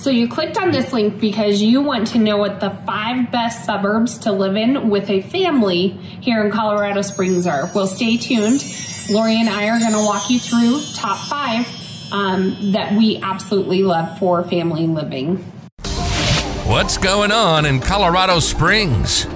So you clicked on this link because you want to know what the five best suburbs to live in with a family here in Colorado Springs are. Well, stay tuned. Laurie and I are going to walk you through top five um, that we absolutely love for family living. What's going on in Colorado Springs?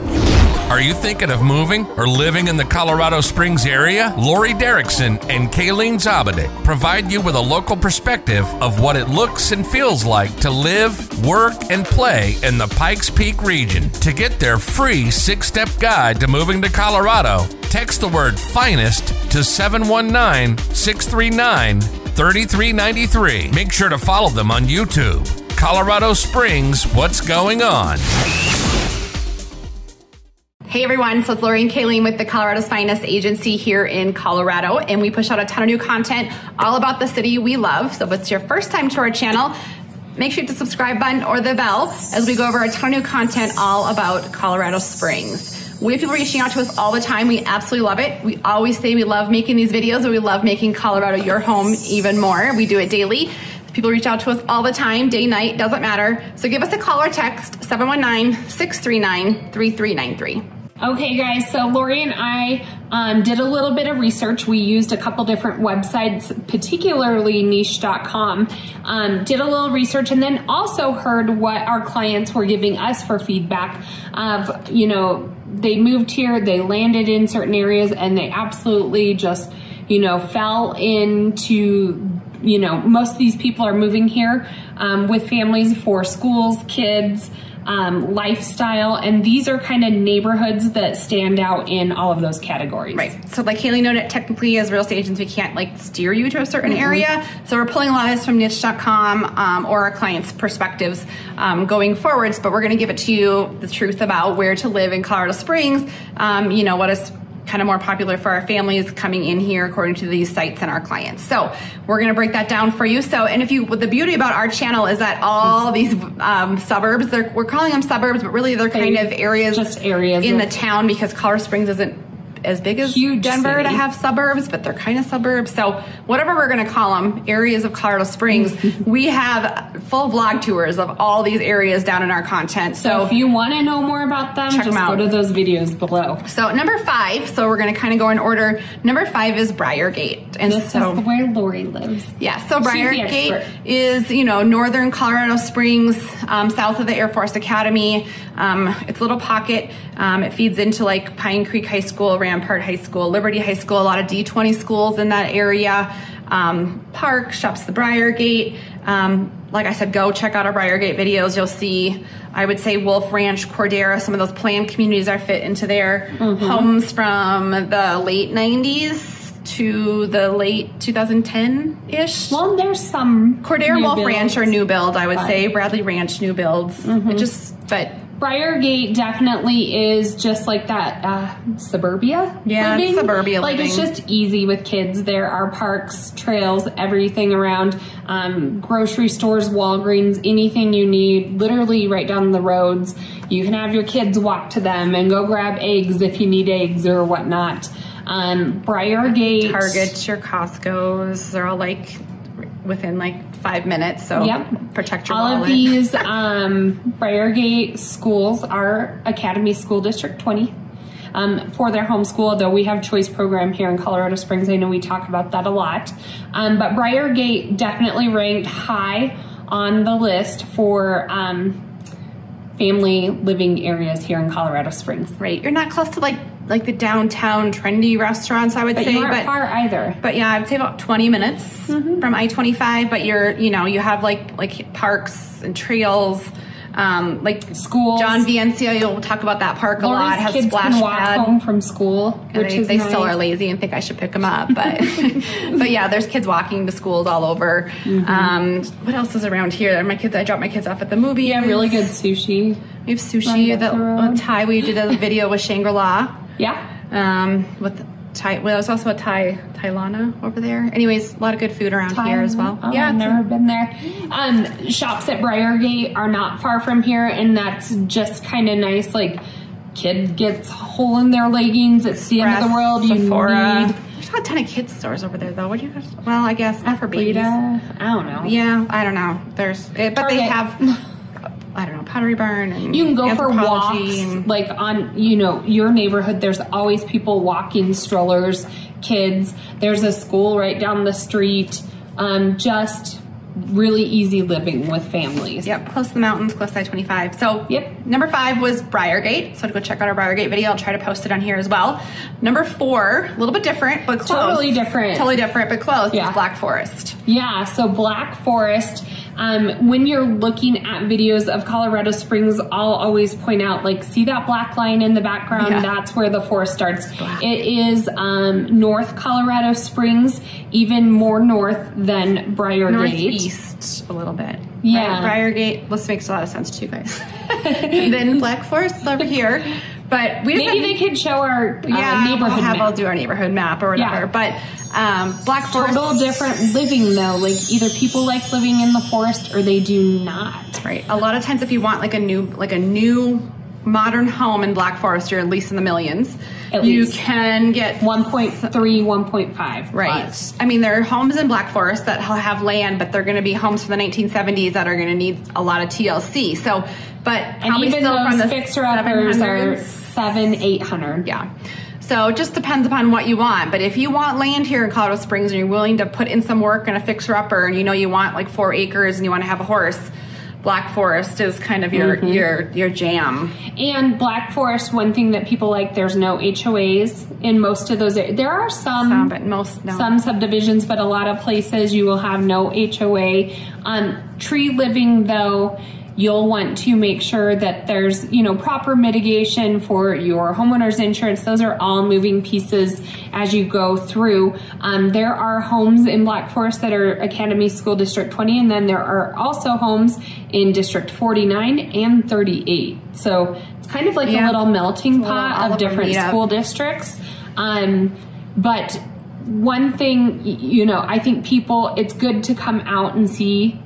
Are you thinking of moving or living in the Colorado Springs area? Laurie Derickson and Kalene Zaabadick provide you with a local perspective of what it looks and feels like to live, work, and play in the Pikes Peak region. To get their free six step guide to moving to Colorado, text the word finest to 719 639 3393. Make sure to follow them on YouTube. Colorado Springs, what's going on? Hey everyone, so it's Laurie and Kalene with the Colorado's Finest Agency here in Colorado, and we push out a ton of new content all about the city we love. So if it's your first time to our channel, make sure to subscribe button or the bell as we go over a ton of new content all about Colorado Springs. We have people reaching out to us all the time. We absolutely love it. We always say we love making these videos and we love making Colorado your home even more. We do it daily. People reach out to us all the time, day, night, doesn't matter. So give us a call or text 719 639 3393. Okay, guys, so Laurie and I um, did a little bit of research. We used a couple different websites, particularly niche.com. Um, did a little research and then also heard what our clients were giving us for feedback of, you know, they moved here, they landed in certain areas, and they absolutely just, you know, fell into you know, most of these people are moving here um, with families for schools, kids, um, lifestyle, and these are kind of neighborhoods that stand out in all of those categories. Right. So, like Haley noted, technically as real estate agents, we can't like steer you to a certain mm-hmm. area. So we're pulling a lot of this from niche.com um, or our clients' perspectives um, going forwards. But we're going to give it to you the truth about where to live in Colorado Springs. Um, you know what is kind of more popular for our families coming in here according to these sites and our clients. So we're going to break that down for you. So, and if you, the beauty about our channel is that all these um, suburbs, we're calling them suburbs, but really they're kind of areas, just areas in the town because Colorado Springs isn't as big as Huge Denver city. to have suburbs, but they're kind of suburbs. So whatever we're going to call them, areas of Colorado Springs, we have full vlog tours of all these areas down in our content. So, so if you want to know more about them, check just them out. go to those videos below. So number five, so we're going to kind of go in order. Number five is Briargate, and this so, is where Laurie lives. Yeah, so Briargate is you know northern Colorado Springs, um, south of the Air Force Academy. Um, it's a little pocket. Um, it feeds into like Pine Creek High School, Rampart High School, Liberty High School, a lot of D20 schools in that area. Um, park, Shops the Briargate. Um, like I said, go check out our Briargate videos. You'll see, I would say, Wolf Ranch, Cordera, some of those planned communities are fit into their mm-hmm. homes from the late 90s to the late 2010-ish. Well, there's some Cordera Wolf builds, Ranch or new build, I would say. Bradley Ranch new builds. Mm-hmm. It just, but Briargate definitely is just like that uh, suburbia. Yeah, living. suburbia like living. it's just easy with kids. There are parks, trails, everything around. Um, grocery stores, Walgreens, anything you need, literally right down the roads. You can have your kids walk to them and go grab eggs if you need eggs or whatnot. Um, Briargate, Target, your Costco's, they're all like within like five minutes. So yep. protect your All wallet. of these um, Briargate schools are Academy School District 20. Um, for their homeschool, though we have choice program here in Colorado Springs. I know we talk about that a lot. Um, but Briargate definitely ranked high on the list for um, family living areas here in Colorado Springs. Right. You're not close to like like the downtown trendy restaurants, I would but say. But far either. But yeah, I would say about 20 minutes mm-hmm. from I 25. But you're, you know, you have like like parks and trails. Um, like schools. John Venezia, you'll talk about that park a lot. Has kids splash can walk pad. home from school, which they, is they nice. still are lazy and think I should pick them up. But but yeah, there's kids walking to schools all over. Mm-hmm. Um, what else is around here? My kids, I drop my kids off at the movie. Yeah, really good sushi. We have sushi. The, the Thai. We did a video with Shangri La. Yeah. Um, with Thai, well, there's also a Thai Thai over there. Anyways, a lot of good food around Thai, here as well. Oh, yeah, I've never a, been there. Um, shops at Briargate are not far from here, and that's just kind of nice. Like, kid gets a hole in their leggings. It's the end of the world. You Sephora. need not a ton of kids stores over there though. What do you guys? Well, I guess not for babies. I don't know. Yeah, I don't know. There's, eh, but they have. I don't know, Pottery Barn and You can go for walks, and- like on you know your neighborhood. There's always people walking strollers, kids. There's a school right down the street. Um, just really easy living with families. Yep, close to the mountains, close to I-25. So, Yep. Number five was Briargate. So to go check out our Briargate video, I'll try to post it on here as well. Number four, a little bit different, but close. Totally different. Totally different, but close. Yeah. Black Forest. Yeah, so Black Forest, um, when you're looking at videos of Colorado Springs, I'll always point out, like, see that black line in the background? Yeah. That's where the forest starts. black. It is um, North Colorado Springs, even more north than Briargate. Northeast a little bit. Yeah. Right, Briargate. This makes a lot of sense to you guys. then Black Forest over here. But we Maybe they could show our uh, yeah, neighborhood we'll have, map. I'll do our neighborhood map or whatever. Yeah. But um, Black Forest. Total different living though. Like either people like living in the forest or they do not. Right. A lot of times, if you want like a new, like a new modern home in Black Forest, you're at least in the millions. At you least. can get 1.3, 1.5. Right. plus. I mean, there are homes in Black Forest that have land, but they're going to be homes from the 1970s that are going to need a lot of TLC. So, but And even still from those the fixer uppers are seven, eight hundred. Yeah. So it just depends upon what you want. But if you want land here in Colorado Springs and you're willing to put in some work and a fixer upper and you know you want like four acres and you want to have a horse, Black Forest is kind of your Mm-hmm. your your jam. And Black Forest, one thing that people like, there's no HOAs in most of those. There are some, Um, but most no. some subdivisions, but a lot of places you will have no HOA. Um, tree living, though, you'll want to make sure that there's you know proper mitigation for your homeowner's insurance. Those are all moving pieces as you go through. Um, there are homes in Black Forest that are Academy School District 20, and then there are also homes in District 49 and 38. So it's kind of like Yeah. a little melting It's a little- pot of different school districts. Um, but one thing, you know, I think people, it's good to come out and see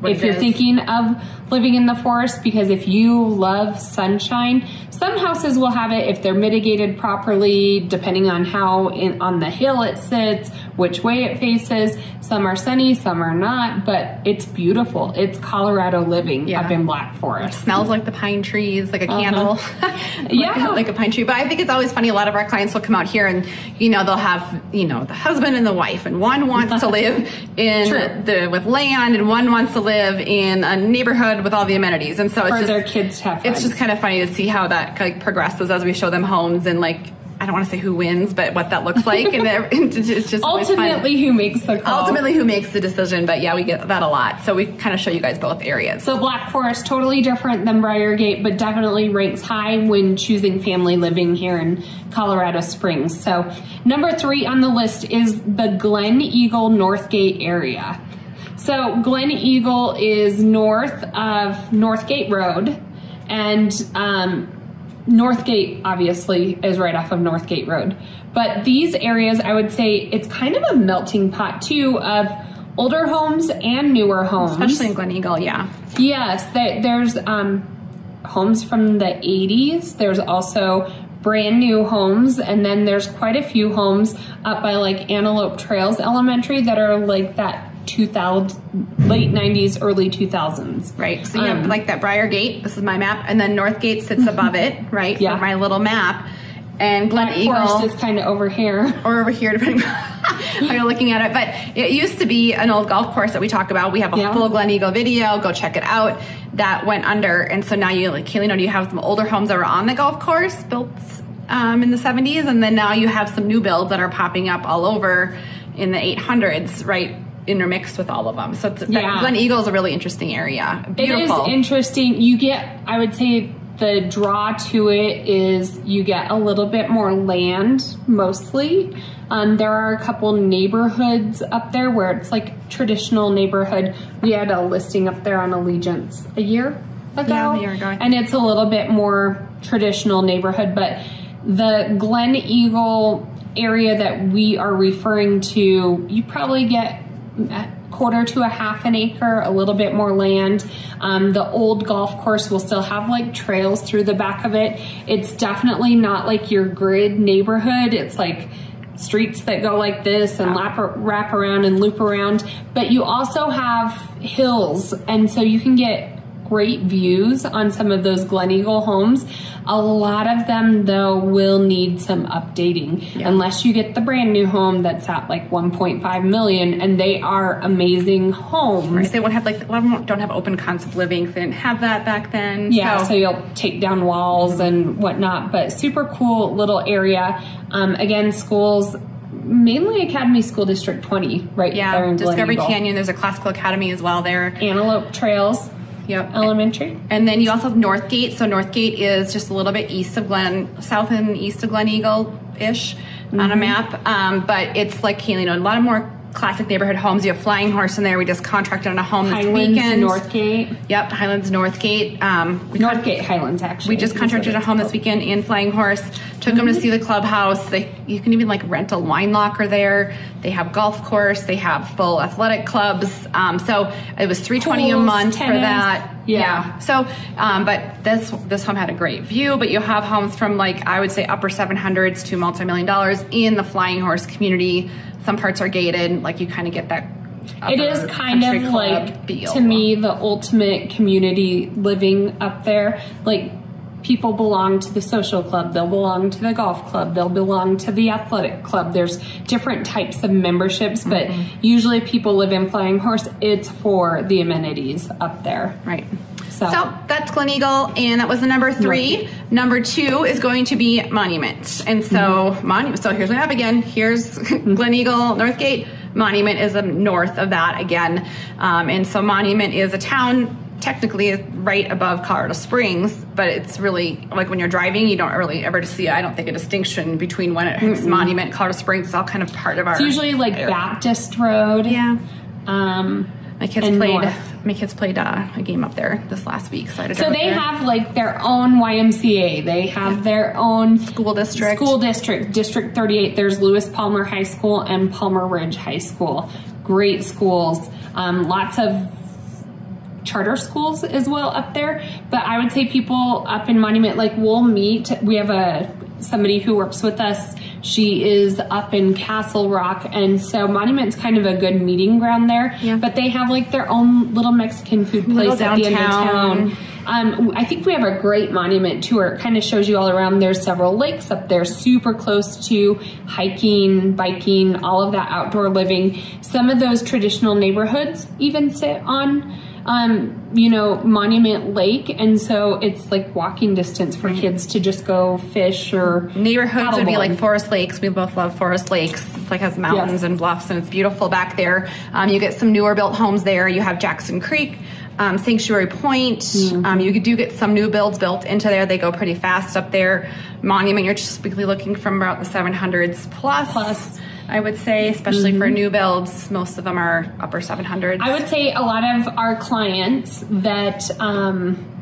What if you're is. thinking of living in the forest because if you love sunshine, some houses will have it if they're mitigated properly, depending on how in, on the hill it sits, which way it faces. Some are sunny, some are not, but it's beautiful. It's Colorado living Yeah. up in Black Forest. smells like the pine trees, like a candle. like, Uh-huh. Yeah. like a pine tree. But I think it's always funny. A lot of our clients will come out here and, you know, they'll have, you know, the husband and the wife, and one wants to live in True. the with land, and one wants to live in a neighborhood with all the amenities. And so it's For just their kids have. Fun. It's just kind of funny to see how that like progresses as we show them homes and like I don't want to say who wins, but what that looks like, and it- it's just. Ultimately, who makes the call? Ultimately, who makes the decision? But yeah, we get that a lot. So we kind of show you guys both areas. So Black Forest, totally different than Briargate, but definitely ranks high when choosing family living here in Colorado Springs. So number three on the list is the Glen Eagle Northgate area. So Glen Eagle is north of Northgate Road, and um, Northgate obviously is right off of Northgate Road. But these areas, I would say, it's kind of a melting pot too of older homes and newer homes. Especially in Glen Eagle, yeah. Yes, there, there's um, homes from the 80s. There's also brand new homes, and then there's quite a few homes up by like Antelope Trails Elementary that are like that 2000 late 90s, early 2000s. Right. So you have Um, like that Briargate. This is my map, and then Northgate sits above it, right? Yeah. My little map, and Glen Black Eagle. Forest is kind of over here. or over here, depending on how you're looking at it. But it used to be an old golf course that we talk about. We have a Yeah. full Glen Eagle video. Go check it out. That went under, and so now you, like Kaylee, know do you have some older homes that were on the golf course built um, in the 70s, and then now you have some new builds that are popping up all over in the 800s, right? Intermixed with all of them. So it's, Yeah. Glen Eagle is a really interesting area. Beautiful. It is interesting. You get, I would say, the draw to it is you get a little bit more land mostly. Um, there are a couple neighborhoods up there where it's like traditional neighborhood. We had a listing up there on Allegiance a year ago, Yeah, a year ago. and it's a little bit more traditional neighborhood. But the Glen Eagle area that we are referring to, you probably get a quarter to a half an acre, a little bit more land. Um, the old golf course will still have like trails through the back of it. It's definitely not like your grid neighborhood. It's like streets that go like this and lap, wrap around and loop around, but you also have hills, and so you can get great views on some of those Glen Eagle homes. A lot of them, though, will need some updating Yeah. unless you get the brand new home that's at like 1.5 million, and they are amazing homes. Right, They won't have like a lot of them don't have open concept living. They didn't have that back then. Yeah, so, you'll take down walls and whatnot, but super cool little area. Um, again, schools, mainly Academy School District 20, right there yeah, in Glen Discovery. Canyon. There's a classical academy as well there. Antelope Trails Yep. Elementary. And then you also have Northgate. So Northgate is just a little bit east of Glen, south and east of Glen Eagle ish on Mm-hmm. a map. Um, but it's like Kalene, a lot of more classic neighborhood homes. You have Flying Horse in there. We just contracted on a home this Highlands, weekend. Northgate. Yep, Highlands, Northgate. Um, we Northgate Highlands, actually. we just contracted a home this weekend in Flying Horse. Took them to see the clubhouse. They you can even like rent a wine locker there. They have golf course. They have full athletic clubs. Um, so it was three twenty a month for that. Yeah. So, um, but this this home had a great view. But you have homes from like I would say upper seven hundreds to multi million dollars in the Flying Horse community. Some parts are gated. Like you kind of get that. It is kind of like feel. to me the ultimate community living up there. Like people belong to the social club, they'll belong to the golf club, they'll belong to the athletic club. There's different types of memberships, but Mm-hmm. usually people live in Flying Horse. It's for the amenities up there. Right. So- So, that's Glen Eagle, and that was the number three. Number two is going to be Monument, and so Mm-hmm. Monument. So here's my map again. Here's Glen Eagle, Northgate. Monument is north of that again, um, and so Monument is a town. Technically, is right above Colorado Springs, but it's really like when you're driving, you don't really ever see. I don't think a distinction between when it's Monument, Colorado Springs. It's all kind of part of our. It's usually like Baptist Road. Yeah. Um, My kids played. north. My kids played uh, a game up there this last week, so I So they have like their own YMCA. They have their own School district. School district, District 38. There's Lewis Palmer High School and Palmer Ridge High School. Great schools. Um, lots of charter schools as well up there. But I would say people up in Monument, like we'll meet. We have a somebody who works with us. She is up in Castle Rock, and so Monument's kind of a good meeting ground there. Yeah. But they have like their own little Mexican food place at the end of town. Um, I think we have a great monument tour. It kind of shows you all around. There's several lakes up there, super close to hiking, biking, all of that outdoor living. Some of those traditional neighborhoods even sit on, um, you know, Monument Lake, and so it's like walking distance for kids to just go fish or neighborhoods would be like Forest Lakes. We both love Forest Lakes. It's like has mountains Yes. and bluffs, and it's beautiful back there. Um, you get some newer built homes there. You have Jackson Creek. Um, Sanctuary Point. Mm-hmm. Um, you do get some new builds built into there. They go pretty fast up there. Monument, you're typically looking from about the 700s plus. Plus. I would say, especially for new builds, most of them are upper 700s. I would say a lot of our clients that um,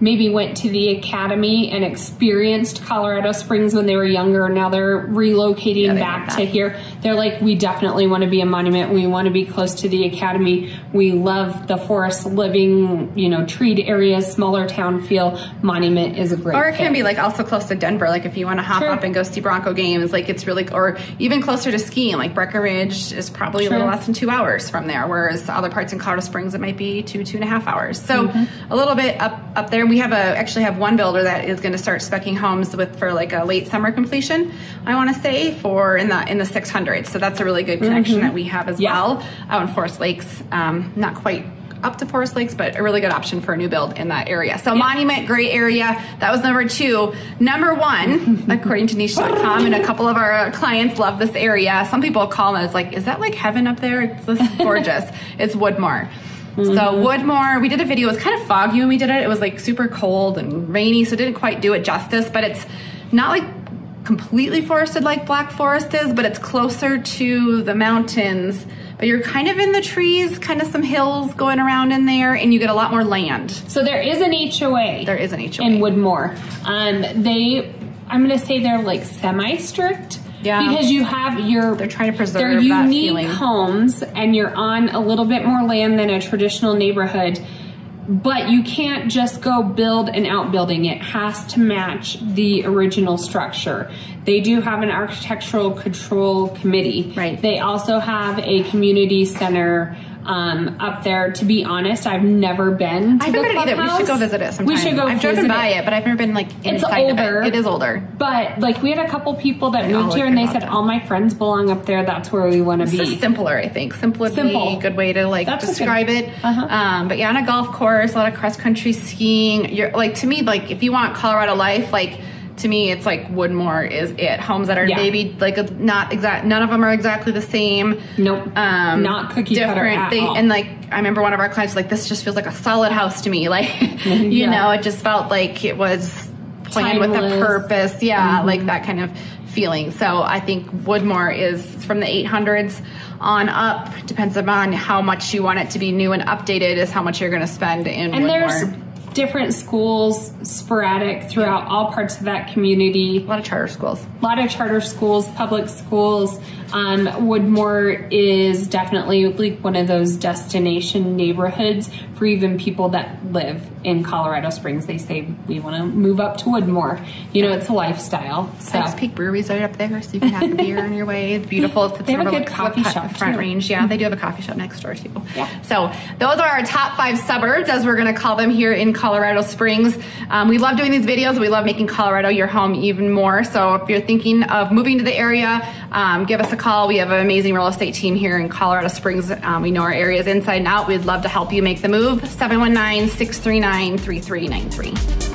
maybe went to the academy and experienced Colorado Springs when they were younger. And now they're relocating Yeah, they back to here. They're like, we definitely want to be a monument. We want to be close to the academy. We love the forest living, you know, treed areas, smaller town feel. Monument is a great. Or it can be like also close to Denver, like if you want to hop Sure. up and go see Bronco games, like it's really, or even closer to skiing, like Breckenridge is probably a little less than two hours from there, whereas other parts in Colorado Springs it might be two, two and a half hours. So Mm-hmm. a little bit up up there. We have a actually have one builder that is going to start specking homes with for like a late summer completion. I want to say for in the in the 600s. So that's a really good connection that we have as Mm-hmm. Yeah. well out in Forest Lakes. Um, not quite up to Forest Lakes, but a really good option for a new build in that area. So Monument, great area. That was number two. Number one, according to niche.com, and a couple of our clients love this area. Some people call it, it's like, is that like heaven up there? It's this gorgeous. it's Woodmoor. So Woodmoor, we did a video. It was kind of foggy when we did it. It was like super cold and rainy, so it didn't quite do it justice. But it's not like completely forested like Black Forest is, but it's closer to the mountains. But you're kind of in the trees, kind of some hills going around in there, and you get a lot more land. So there is an HOA. There is an HOA. in Woodmoor. Um, they, I'm going to say they're like semi-strict. Yeah. Because you have your They're trying to preserve that unique homes, and you're on a little bit more land than a traditional neighborhood. but you can't just go build an outbuilding. It has to match the original structure. They do have an architectural control committee. Right. They also have a community center um, up there. To be honest, I've never been. To I've never been either. We should go visit it sometime. We should go. I've driven by it. but I've never been like It's inside of older. it. It is older. But like we had a couple people that moved here and they said all my friends belong up there. That's where we want to be. just simpler, I think. Simpler, would Simple. good way to like That's a good- describe it. Uh-huh. Um, but yeah, on a golf course, a lot of cross country skiing. You're like to me, like if you want Colorado life, like to me, it's like Woodmoor is it. Homes that are Yeah. maybe like a, not exact. None of them are exactly the same. Nope. Um, Not cookie cutter different. at they, all. And like I remember one of our clients was like this just feels like a solid house to me. Like you Yeah. know, it just felt like it was planned with a purpose. Yeah, like that kind of feeling. So I think Woodmoor is from the 800s on up. Depends upon how much you want it to be new and updated. Is how much you're going to spend in and Woodmoor. Different schools sporadic throughout all parts of that community. a lot of charter schools. A lot of charter schools, public schools. Um, Woodmoor is definitely like one of those destination neighborhoods for even people that live in Colorado Springs. They say we want to move up to Woodmoor. You know, it's a lifestyle. So Pikes Peak Brewery's right up there, so you can have a beer on your way. It's beautiful. It's They have a good coffee shop, front too. range. Yeah, they do have a coffee shop next door too. Yeah. So those are our top five suburbs, as we're going to call them here in Colorado Springs. Um, we love doing these videos. We love making Colorado your home even more. So if you're thinking of moving to the area, um, give us a call. We have an amazing real estate team here in Colorado Springs. Um, we know our areas inside and out. We'd love to help you make the move. 719 639 3393.